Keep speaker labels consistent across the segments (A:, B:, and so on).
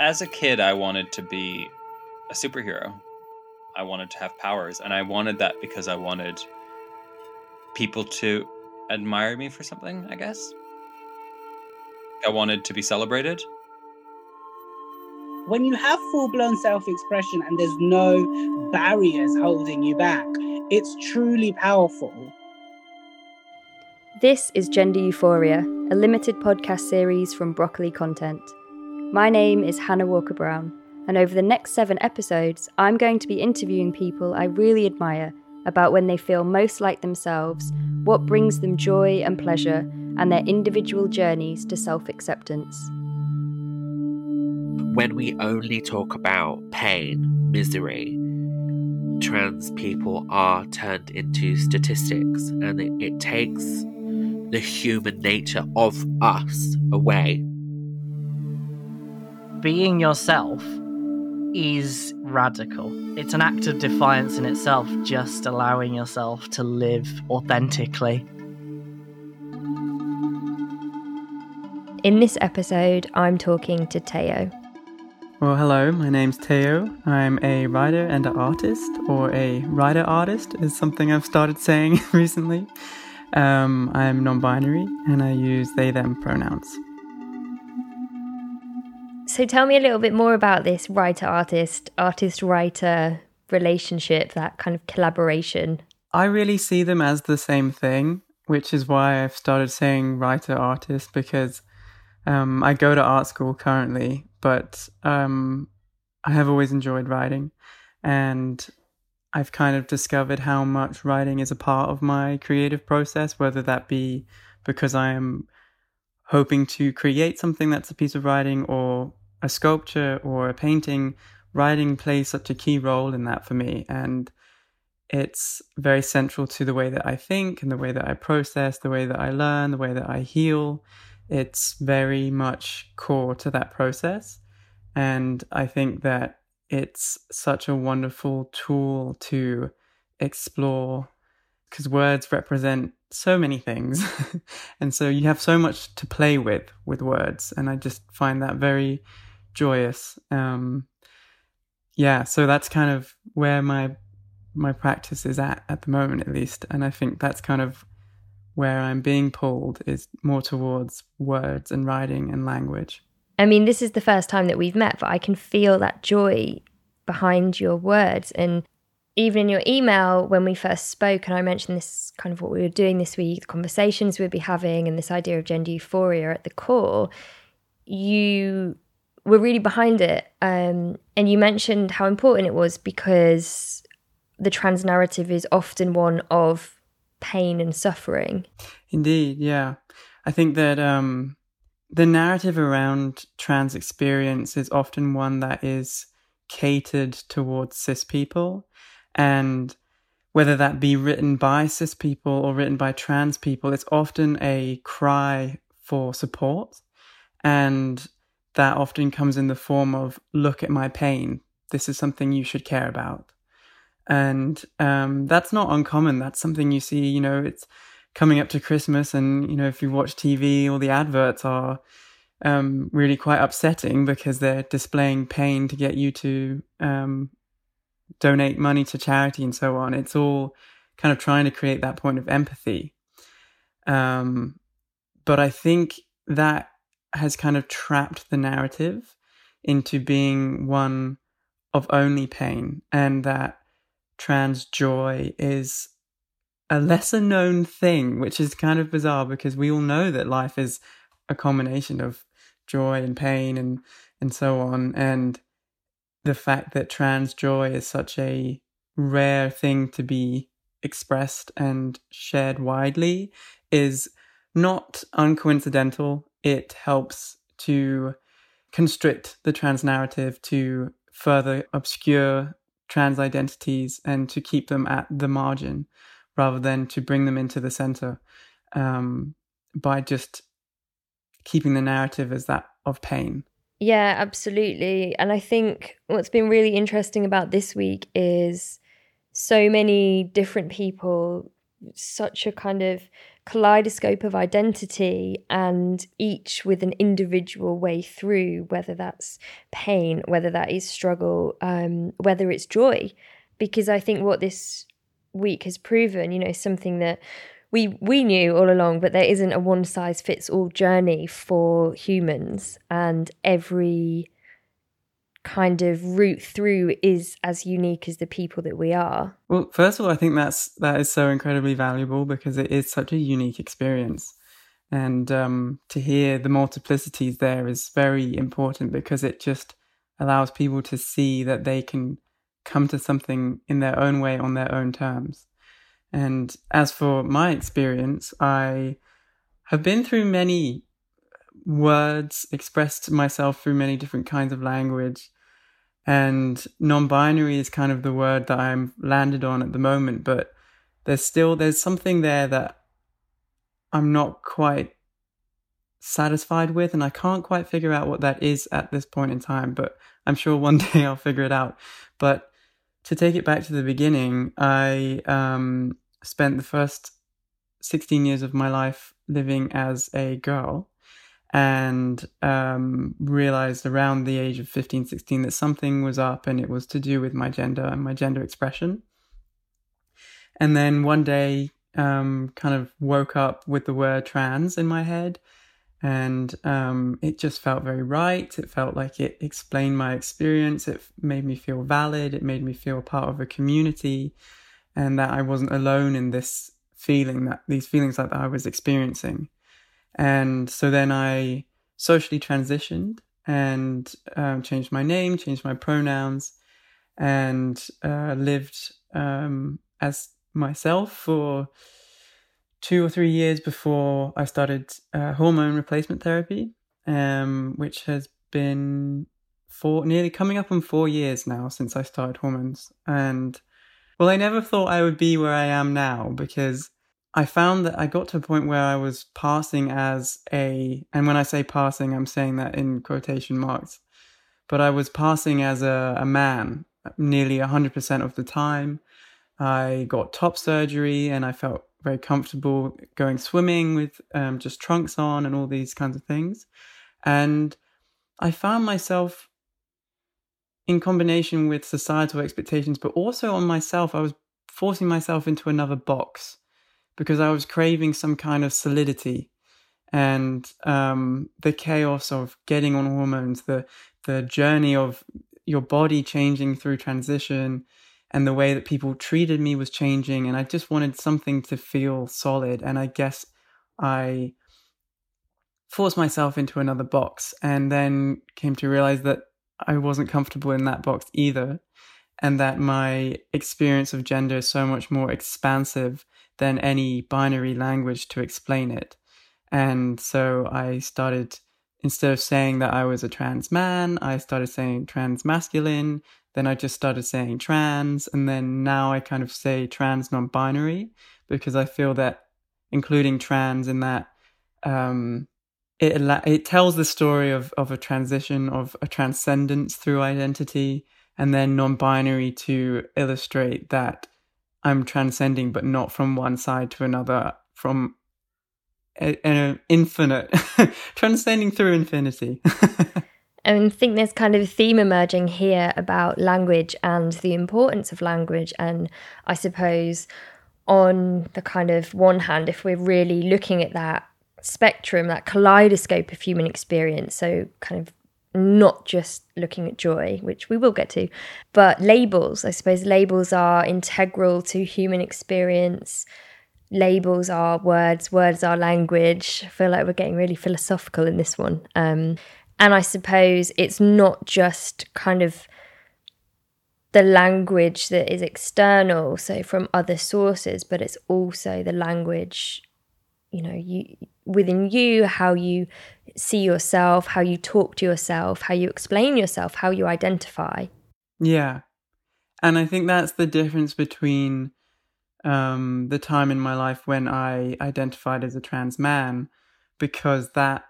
A: as a kid, I wanted to be a superhero. I wanted to have powers, and I wanted that because I wanted people to admire me for something, I guess. I wanted to be celebrated.
B: When you have full blown self expression and there's no barriers holding you back, it's truly powerful.
C: This is Gender Euphoria, a limited podcast series from Broccoli Content. My name is Hana Walker-Brown, and over the next seven episodes, I'm going to be interviewing people I really admire about when they feel most like themselves, what brings them joy and pleasure, and their individual journeys to self acceptance.
D: When we only talk about pain, misery, trans people are turned into statistics, and it, it takes the human nature of us away
E: being yourself is radical. It's an act of defiance in itself, just allowing yourself to live authentically.
C: In this episode, I'm talking to Tao.
F: Well, hello, my name's Tao. I'm a writer and an artist, or a writer artist is something I've started saying recently. Um, I'm non binary and I use they them pronouns.
C: So tell me a little bit more about this writer artist, artist writer relationship, that kind of collaboration.
F: I really see them as the same thing, which is why I've started saying writer artist because um, I go to art school currently, but um, I have always enjoyed writing. And I've kind of discovered how much writing is a part of my creative process, whether that be because I am hoping to create something that's a piece of writing or a sculpture or a painting, writing plays such a key role in that for me. And it's very central to the way that I think and the way that I process, the way that I learn, the way that I heal. It's very much core to that process. And I think that it's such a wonderful tool to explore because words represent so many things. and so you have so much to play with with words. And I just find that very joyous. Um, yeah, so that's kind of where my my practice is at at the moment, at least, and I think that's kind of where I'm being pulled is more towards words and writing and language.
C: I mean, this is the first time that we've met, but I can feel that joy behind your words. And even in your email, when we first spoke, and I mentioned this kind of what we were doing this week, the conversations we'd be having, and this idea of gender euphoria at the core, you were really behind it. Um, and you mentioned how important it was because the trans narrative is often one of pain and suffering.
F: Indeed, yeah. I think that um, the narrative around trans experience is often one that is catered towards cis people. And whether that be written by cis people or written by trans people, it's often a cry for support. And that often comes in the form of look at my pain. This is something you should care about. And um, that's not uncommon. That's something you see you know it's coming up to christmas and you know if you watch tv all the adverts are um, really quite upsetting because they're displaying pain to get you to um, donate money to charity and so on. It's all kind of trying to create that point of empathy. Um, but i think that has kind of trapped the narrative into being one of only pain and that trans joy is a lesser known thing, which is kind of bizarre because we all know that life is a combination of joy and pain and and so on and the fact that trans joy is such a rare thing to be expressed and shared widely is not uncoincidental it helps to constrict the trans narrative to further obscure trans identities and to keep them at the margin rather than to bring them into the center um, by just keeping the narrative as that of pain.
C: Yeah, absolutely. And I think what's been really interesting about this week is so many different people such a kind of kaleidoscope of identity and each with an individual way through whether that's pain whether that is struggle um, whether it's joy. Because i think what this week has proven you know something that we we knew all along but there isn't a one size fits all journey for humans. And every kind of route through is as unique as the people that we are.
F: Well, first of all, I think that's that is so incredibly valuable because it is such a unique experience, and um, to hear the multiplicities there is very important because it just allows people to see that they can come to something in their own way on their own terms. And as for my experience, I have been through many words, expressed myself through many different kinds of language. And non-binary is kind of the word that I'm landed on at the moment, but there's still there's something there that I'm not quite satisfied with and I can't quite figure out what that is at this point in time, but I'm sure one day I'll figure it out. But to take it back to the beginning, I um, spent the first 16 years of my life living as a girl and um, realized around the age of 15, 16 that something was up and it was to do with my gender and my gender expression. And then one day, um, kind of woke up with the word trans in my head. And um, it just felt very right. It felt like it explained my experience. It made me feel valid. It made me feel part of a community and that I wasn't alone in this feeling that these feelings that I was experiencing. And so then I socially transitioned and um, changed my name, changed my pronouns, and uh, lived um, as myself for two or three years before I started uh, hormone replacement therapy, um, which has been four, nearly coming up on four years now since I started hormones. And well, I never thought I would be where I am now because I found that I got to a point where I was passing as a, and when I say passing, I'm saying that in quotation marks, but I was passing as a, a man nearly 100% of the time. I got top surgery and I felt very comfortable going swimming with um, just trunks on and all these kinds of things. And I found myself in combination with societal expectations, but also on myself, I was forcing myself into another box because I was craving some kind of solidity and um, the chaos of getting on hormones, the the journey of your body changing through transition, and the way that people treated me was changing, and I just wanted something to feel solid. And I guess I forced myself into another box, and then came to realize that I wasn't comfortable in that box either, and that my experience of gender is so much more expansive than any binary language to explain it. And so I started, instead of saying that I was a trans man, I started saying trans masculine. Then I just started saying trans. And then now I kind of say trans non binary because I feel that including trans in that, um, it, it tells the story of, of a transition, of a transcendence through identity, and then non binary to illustrate that I'm transcending, but not from one side to another, from an infinite, transcending through infinity.
C: I think there's kind of a theme emerging here about language and the importance of language. And I suppose, on the kind of one hand, if we're really looking at that spectrum, that kaleidoscope of human experience, so kind of not just looking at joy, which we will get to, but labels. I suppose labels are integral to human experience. Labels are words, words are language. I feel like we're getting really philosophical in this one. Um, and I suppose it's not just kind of the language that is external, so from other sources, but it's also the language, you know, you within you, how you see yourself, how you talk to yourself, how you explain yourself, how you identify.
F: Yeah. And I think that's the difference between um, the time in my life when I identified as a trans man, because that,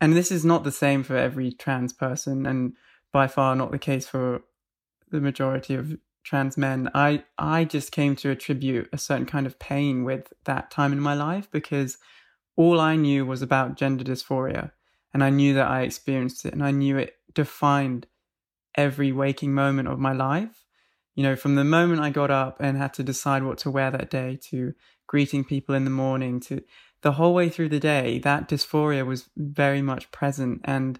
F: and this is not the same for every trans person, and by far not the case for the majority of trans men, I I just came to attribute a certain kind of pain with that time in my life because all I knew was about gender dysphoria and I knew that I experienced it and I knew it defined every waking moment of my life. You know, from the moment I got up and had to decide what to wear that day to greeting people in the morning to the whole way through the day, that dysphoria was very much present. And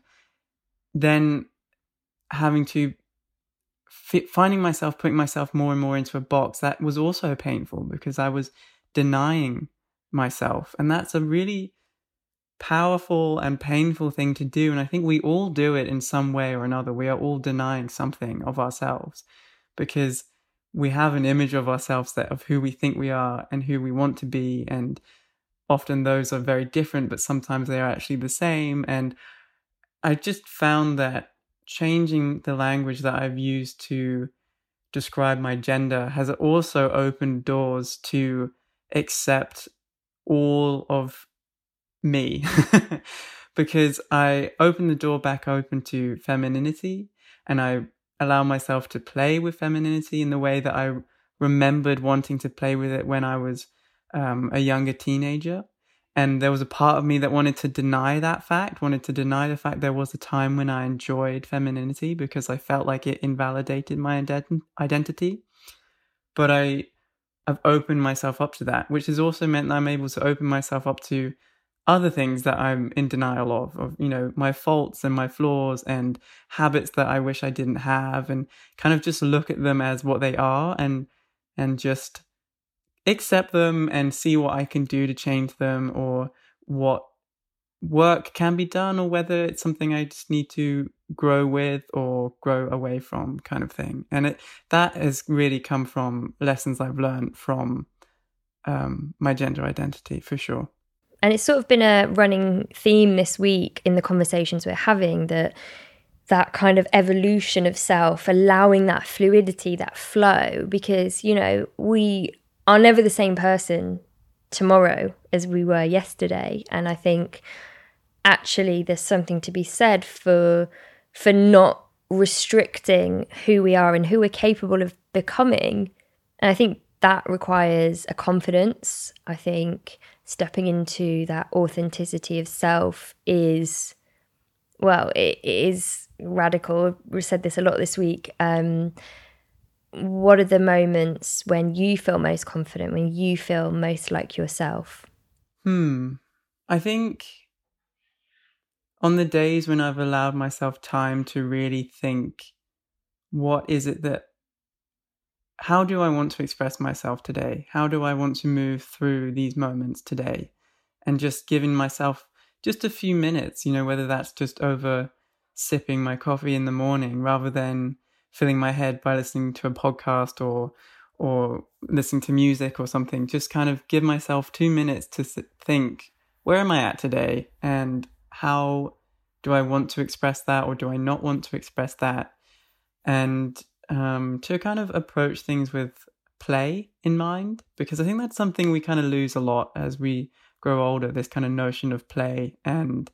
F: then having to finding myself putting myself more and more into a box that was also painful because I was denying myself. And that's a really powerful and painful thing to do. And I think we all do it in some way or another. We are all denying something of ourselves because we have an image of ourselves that of who we think we are and who we want to be. And often those are very different, but sometimes they are actually the same. And I just found that changing the language that I've used to describe my gender has also opened doors to accept all of me because I open the door back open to femininity and I allow myself to play with femininity in the way that I remembered wanting to play with it when I was um, a younger teenager. And there was a part of me that wanted to deny that fact, wanted to deny the fact there was a time when I enjoyed femininity because I felt like it invalidated my ident- identity. But I, I've opened myself up to that, which has also meant that I'm able to open myself up to other things that I'm in denial of, of, you know, my faults and my flaws and habits that I wish I didn't have and kind of just look at them as what they are and, and just accept them and see what I can do to change them or what work can be done or whether it's something I just need to grow with or grow away from kind of thing. And it, that has really come from lessons I've learned from um, my gender identity for sure.
C: And it's sort of been a running theme this week in the conversations we're having that that kind of evolution of self, allowing that fluidity, that flow, because, you know, we are never the same person tomorrow as we were yesterday. And I think actually there's something to be said for for not restricting who we are and who we're capable of becoming. And I think that requires a confidence. I think stepping into that authenticity of self is, well, it, it is radical. We said this a lot this week. Um, what are the moments when you feel most confident, when you feel most like yourself?
F: Hmm. I think on the days when I've allowed myself time to really think, what is it that how do I want to express myself today? How do I want to move through these moments today? And just giving myself just a few minutes, you know, whether that's just over sipping my coffee in the morning rather than filling my head by listening to a podcast or or listening to music or something just kind of give myself 2 minutes to think where am I at today and how do I want to express that or do I not want to express that and um, to kind of approach things with play in mind because I think that's something we kind of lose a lot as we grow older. This kind of notion of play, and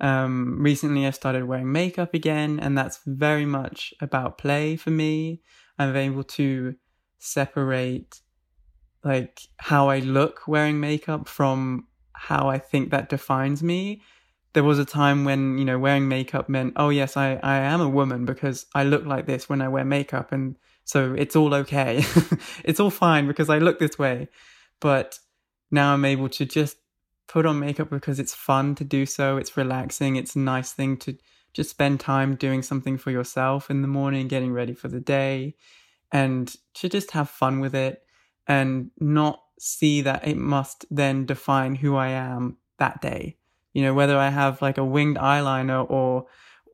F: um, recently I started wearing makeup again, and that's very much about play for me. I'm able to separate like how I look wearing makeup from how I think that defines me. There was a time when you know wearing makeup meant oh yes i i am a woman because i look like this when i wear makeup and so it's all okay. It's all fine because i look this way. But now i'm able to just put on makeup because it's fun to do so it's relaxing it's a nice thing to just spend time doing something for yourself in the morning getting ready for the day and to just have fun with it and not see that it must then define who i am that day. You know whether i have like a winged eyeliner or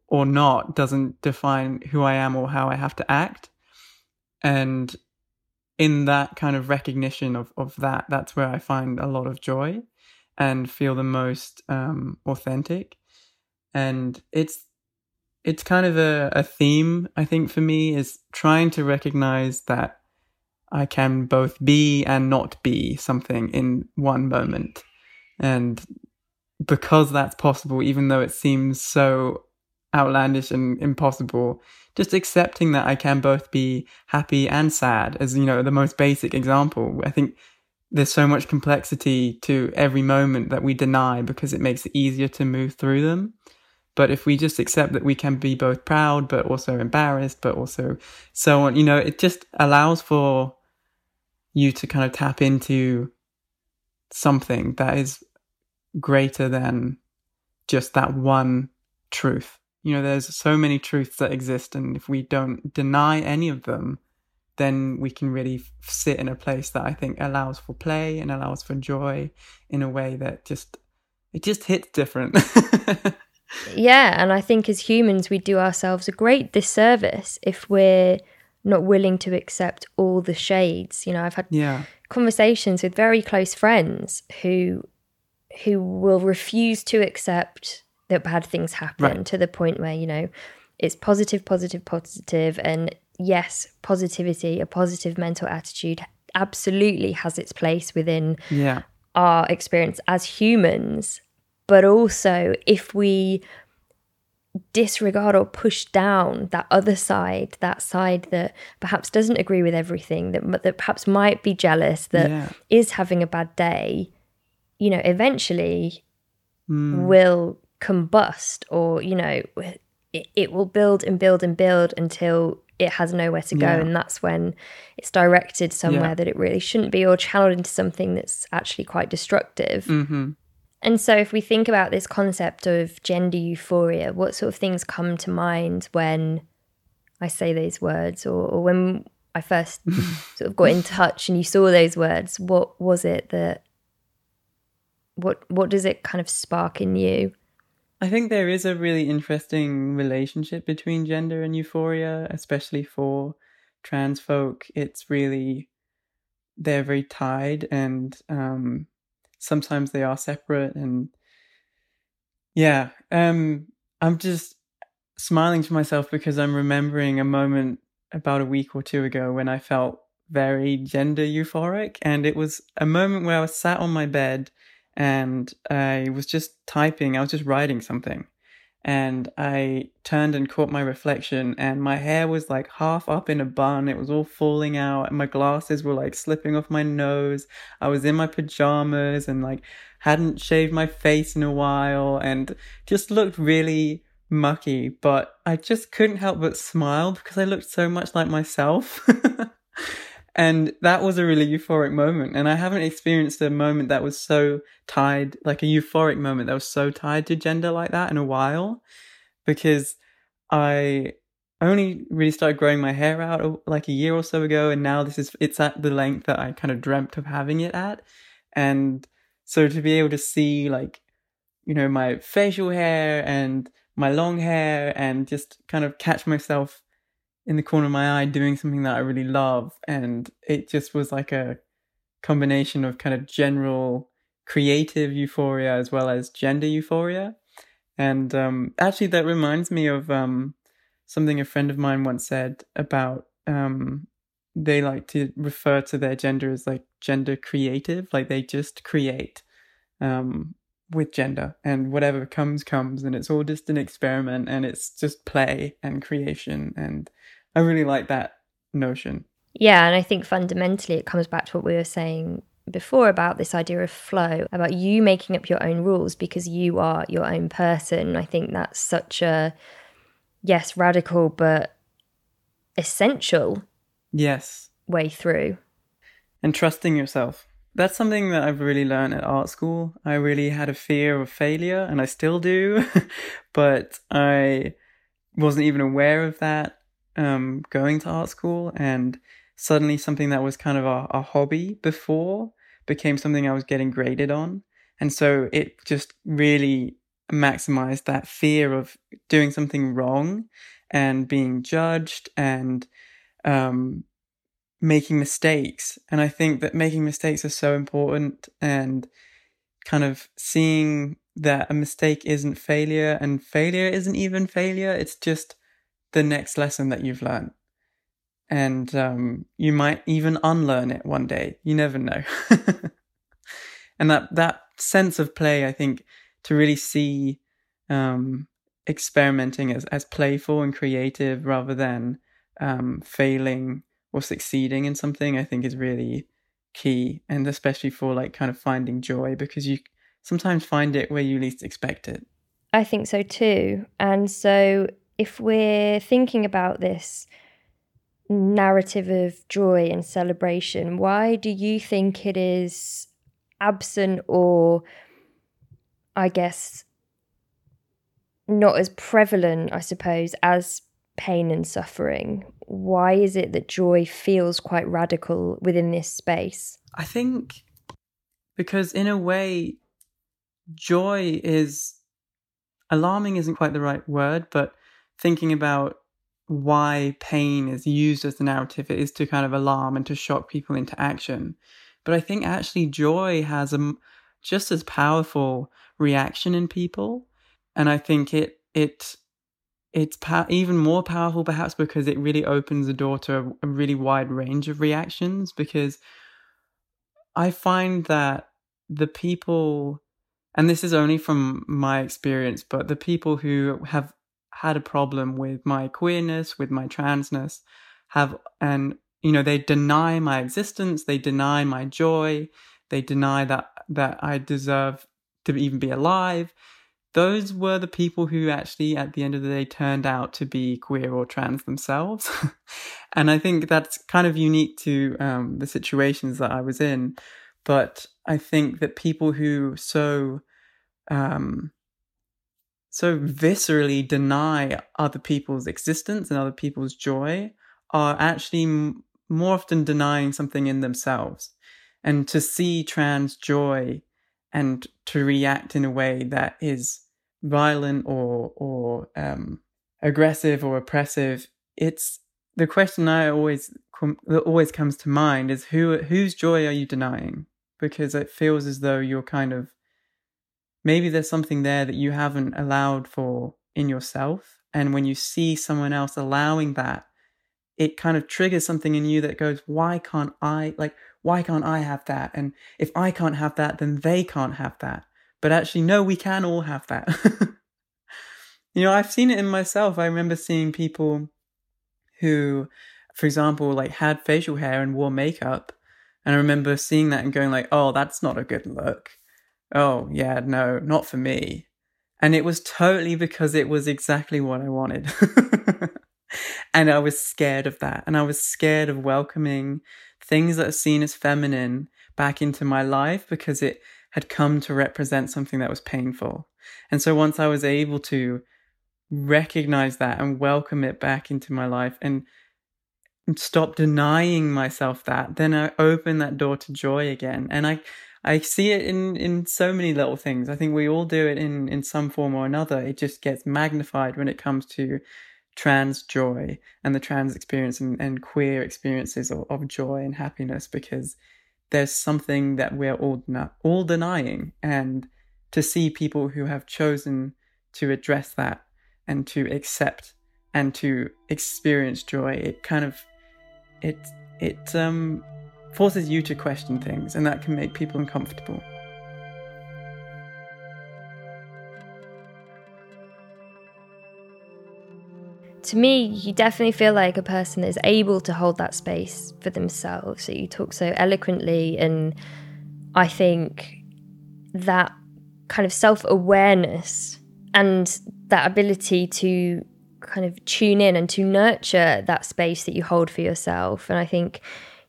F: or not doesn't define who i am or how i have to act. And in that kind of recognition of of that that's where i find a lot of joy and feel the most um authentic and it's it's kind of a, a theme i think for me is trying to recognize that i can both be and not be something in one moment and because that's possible, even though it seems so outlandish and impossible. Just accepting that I can both be happy and sad, as you know, the most basic example. I think there's so much complexity to every moment that we deny because it makes it easier to move through them. But if we just accept that we can be both proud, but also embarrassed, but also so on, you know, it just allows for you to kind of tap into something that is greater than just that one truth. You know, there's so many truths that exist, and if we don't deny any of them, then we can really f- sit in a place that I think allows for play and allows for joy in a way that just it just hits different.
C: yeah, and I think as humans we do ourselves a great disservice if we're not willing to accept all the shades. You know, I've had
F: yeah.
C: conversations with very close friends who who will refuse to accept that bad things happen
F: Right.
C: to the point where, you know, it's positive, positive, positive and yes, positivity, a positive mental attitude absolutely has its place within
F: Yeah.
C: our experience as humans. But also, if we disregard or push down that other side, that side that perhaps doesn't agree with everything, that, that perhaps might be jealous, that is
F: Yeah.
C: having a bad day, you know, eventually
F: Mm.
C: will combust or, you know, it, it will build and build and build until it has nowhere to go.
F: Yeah.
C: And that's when it's directed somewhere
F: Yeah.
C: that it really shouldn't be or channeled into something that's actually quite destructive.
F: Mhm.
C: And so, if we think about this concept of gender euphoria, what sort of things come to mind when I say those words, or, or when I first sort of got in touch and you saw those words? What was it that? What What does it kind of spark in you?
F: I think there is a really interesting relationship between gender and euphoria, especially for trans folk. It's really they're very tied, and um, sometimes they are separate. And yeah, um, I'm just smiling to myself because I'm remembering a moment about a week or two ago when I felt very gender euphoric, and it was a moment where I was sat on my bed and I was just typing, I was just writing something. And I turned and caught my reflection, and my hair was like half up in a bun. It was all falling out, and my glasses were like slipping off my nose. I was in my pajamas and like hadn't shaved my face in a while and just looked really mucky. But I just couldn't help but smile because I looked so much like myself. And that was a really euphoric moment. And I haven't experienced a moment that was so tied, like a euphoric moment that was so tied to gender like that in a while. Because I only really started growing my hair out uh, like a year or so ago. And now this is, it's at the length that I kind of dreamt of having it at. And so to be able to see like, you know, my facial hair and my long hair and just kind of catch myself in the corner of my eye doing something that I really love. And it just was like a combination of kind of general creative euphoria as well as gender euphoria. And um, actually, that reminds me of um, something a friend of mine once said about um, they like to refer to their gender as like gender creative, like they just create um, with gender, and whatever comes, comes, and it's all just an experiment, and it's just play and creation. And I really like that notion.
C: Yeah, and I think fundamentally it comes back to what we were saying before about this idea of flow, about you making up your own rules because you are your own person. I think that's such a, yes, radical, but essential
F: Yes.
C: way through.
F: and trusting yourself. That's something that I've really learned at art school. I really had a fear of failure, and I still do, but I wasn't even aware of that um, going to art school. And suddenly, something that was kind of a, a hobby before became something I was getting graded on. And so it just really maximized that fear of doing something wrong and being judged and um, making mistakes. And I think that making mistakes are so important and kind of seeing that a mistake isn't failure and failure isn't even failure. It's just the next lesson that you've learned. And um, you might even unlearn it one day. You never know. and that, that sense of play, I think, to really see um, experimenting as, as playful and creative rather than um, failing or succeeding in something, I think is really key. And especially for like kind of finding joy because you sometimes find it where you least expect it.
C: I think so too. And so if we're thinking about this narrative of joy and celebration, why do you think it is absent or, I guess, not as prevalent, I suppose, as pain and suffering? Why is it that joy feels quite radical within this space?
F: I think because, in a way, joy is alarming, isn't quite the right word, but thinking about why pain is used as the narrative it is to kind of alarm and to shock people into action. But I think actually joy has a just as powerful reaction in people, and I think it it it's even more powerful perhaps because it really opens the door to a, a really wide range of reactions. Because I find that the people, and this is only from my experience, but the people who have had a problem with my queerness, with my transness, have, and, you know, they deny my existence, they deny my joy, they deny that, that I deserve to even be alive. Those were the people who actually, at the end of the day, turned out to be queer or trans themselves. and I think that's kind of unique to um, the situations that I was in. But I think that people who so um, so viscerally deny other people's existence and other people's joy are actually m- more often denying something in themselves. And to see trans joy and to react in a way that is violent or or um, aggressive or oppressive, it's the question I always com- that always comes to mind is who whose joy are you denying? Because it feels as though you're kind of maybe there's something there that you haven't allowed for in yourself. And when you see someone else allowing that, it kind of triggers something in you that goes, why can't I, like, why can't I have that? And if I can't have that, then they can't have that. But actually, no, we can all have that. you know, I've seen it in myself. I remember seeing people who, for example, like had facial hair and wore makeup. And I remember seeing that and going like, oh, that's not a good look oh, yeah, no, not for me. And it was totally because it was exactly what I wanted. and I was scared of that. And I was scared of welcoming things that are seen as feminine back into my life because it had come to represent something that was painful. And so once I was able to recognize that and welcome it back into my life and stop denying myself that, then I opened that door to joy again. And I, I see it in, in so many little things. I think we all do it in, in some form or another. It just gets magnified when it comes to trans joy and the trans experience and, and queer experiences of, of joy and happiness because there's something that we're all, all denying. And to see people who have chosen to address that and to accept and to experience joy, it kind of, it, it, um, forces you to question things, and that can make people uncomfortable.
C: To me, you definitely feel like a person is able to hold that space for themselves. So you talk so eloquently, and I think that kind of self awareness and that ability to kind of tune in and to nurture that space that you hold for yourself. And I think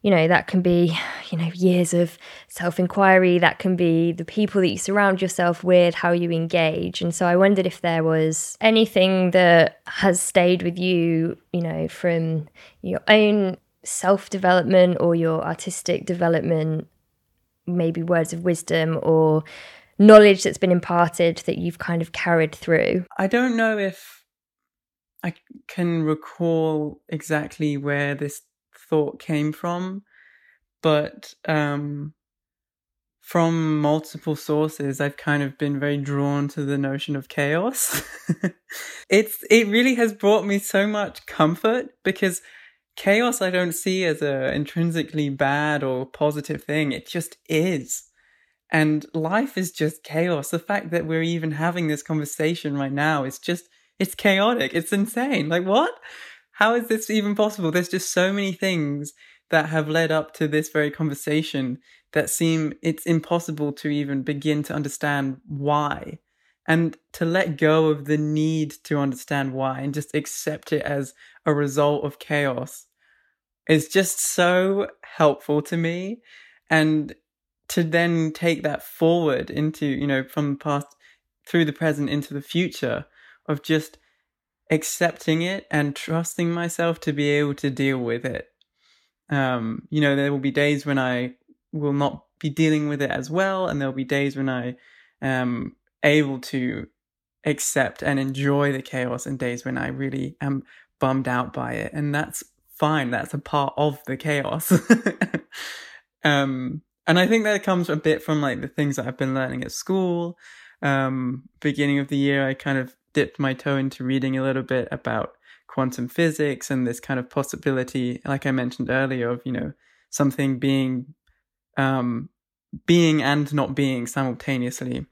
C: you know, that can be, you know, years of self inquiry, that can be the people that you surround yourself with, how you engage. And so I wondered if there was anything that has stayed with you, you know, from your own self development or your artistic development, maybe words of wisdom or knowledge that's been imparted that you've kind of carried through.
F: I don't know if I can recall exactly where this thought came from, but um, from multiple sources, I've kind of been very drawn to the notion of chaos. it's it really has brought me so much comfort because chaos I don't see as a intrinsically bad or positive thing. It just is. And life is just chaos. The fact that we're even having this conversation right now is just it's chaotic. It's insane. Like, what? How is this even possible? There's just so many things that have led up to this very conversation that seem it's impossible to even begin to understand why. And to let go of the need to understand why and just accept it as a result of chaos is just so helpful to me. And to then take that forward into, you know, from the past through the present into the future of just accepting it and trusting myself to be able to deal with it. Um, you know, there will be days when I will not be dealing with it as well, and there'll be days when I am able to accept and enjoy the chaos, and days when I really am bummed out by it, and that's fine. That's a part of the chaos. um, and I think that comes a bit from like the things that I've been learning at school. Um, beginning of the year, I kind of dipped my toe into reading a little bit about quantum physics and this kind of possibility, like I mentioned earlier, of you know something being um, being and not being simultaneously.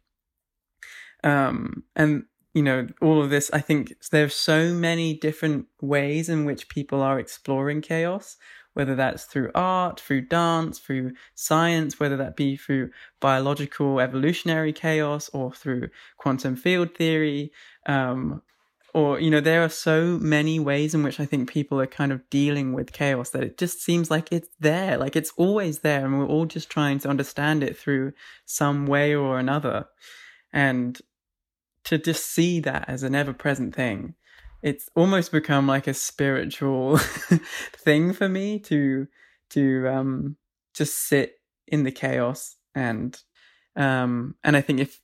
F: Um, and you know all of this i think there's so many different ways in which people are exploring chaos whether that's through art, through dance, through science, whether that be through biological evolutionary chaos or through quantum field theory. Um, or, you know, there are so many ways in which I think people are kind of dealing with chaos that it just seems like it's there, like it's always there, and we're all just trying to understand it through some way or another. And to just see that as an ever present thing it's almost become like a spiritual thing for me to to um just sit in the chaos and um and I think if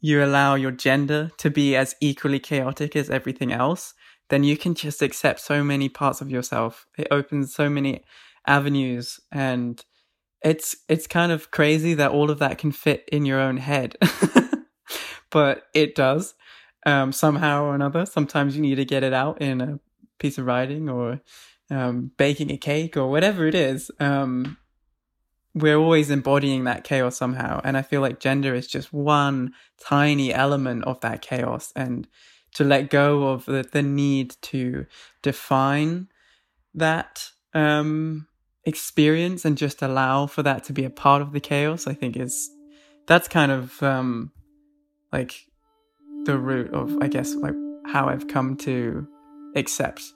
F: you allow your gender to be as equally chaotic as everything else then you can just accept so many parts of yourself. It opens so many avenues and it's it's kind of crazy that all of that can fit in your own head. But it does um, somehow or another. Sometimes you need to get it out in a piece of writing or um, baking a cake or whatever it is. Um, we're always embodying that chaos somehow. And I feel like gender is just one tiny element of that chaos. And to let go of the, the need to define that um, experience and just allow for that to be a part of the chaos, I think is that's kind of um, like the root of, I guess, like how I've come to accept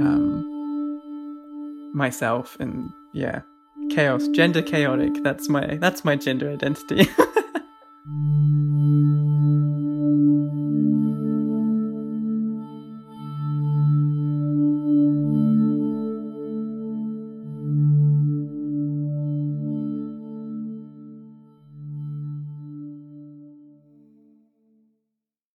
F: um, myself and yeah, chaos, gender chaotic. That's my that's my gender identity.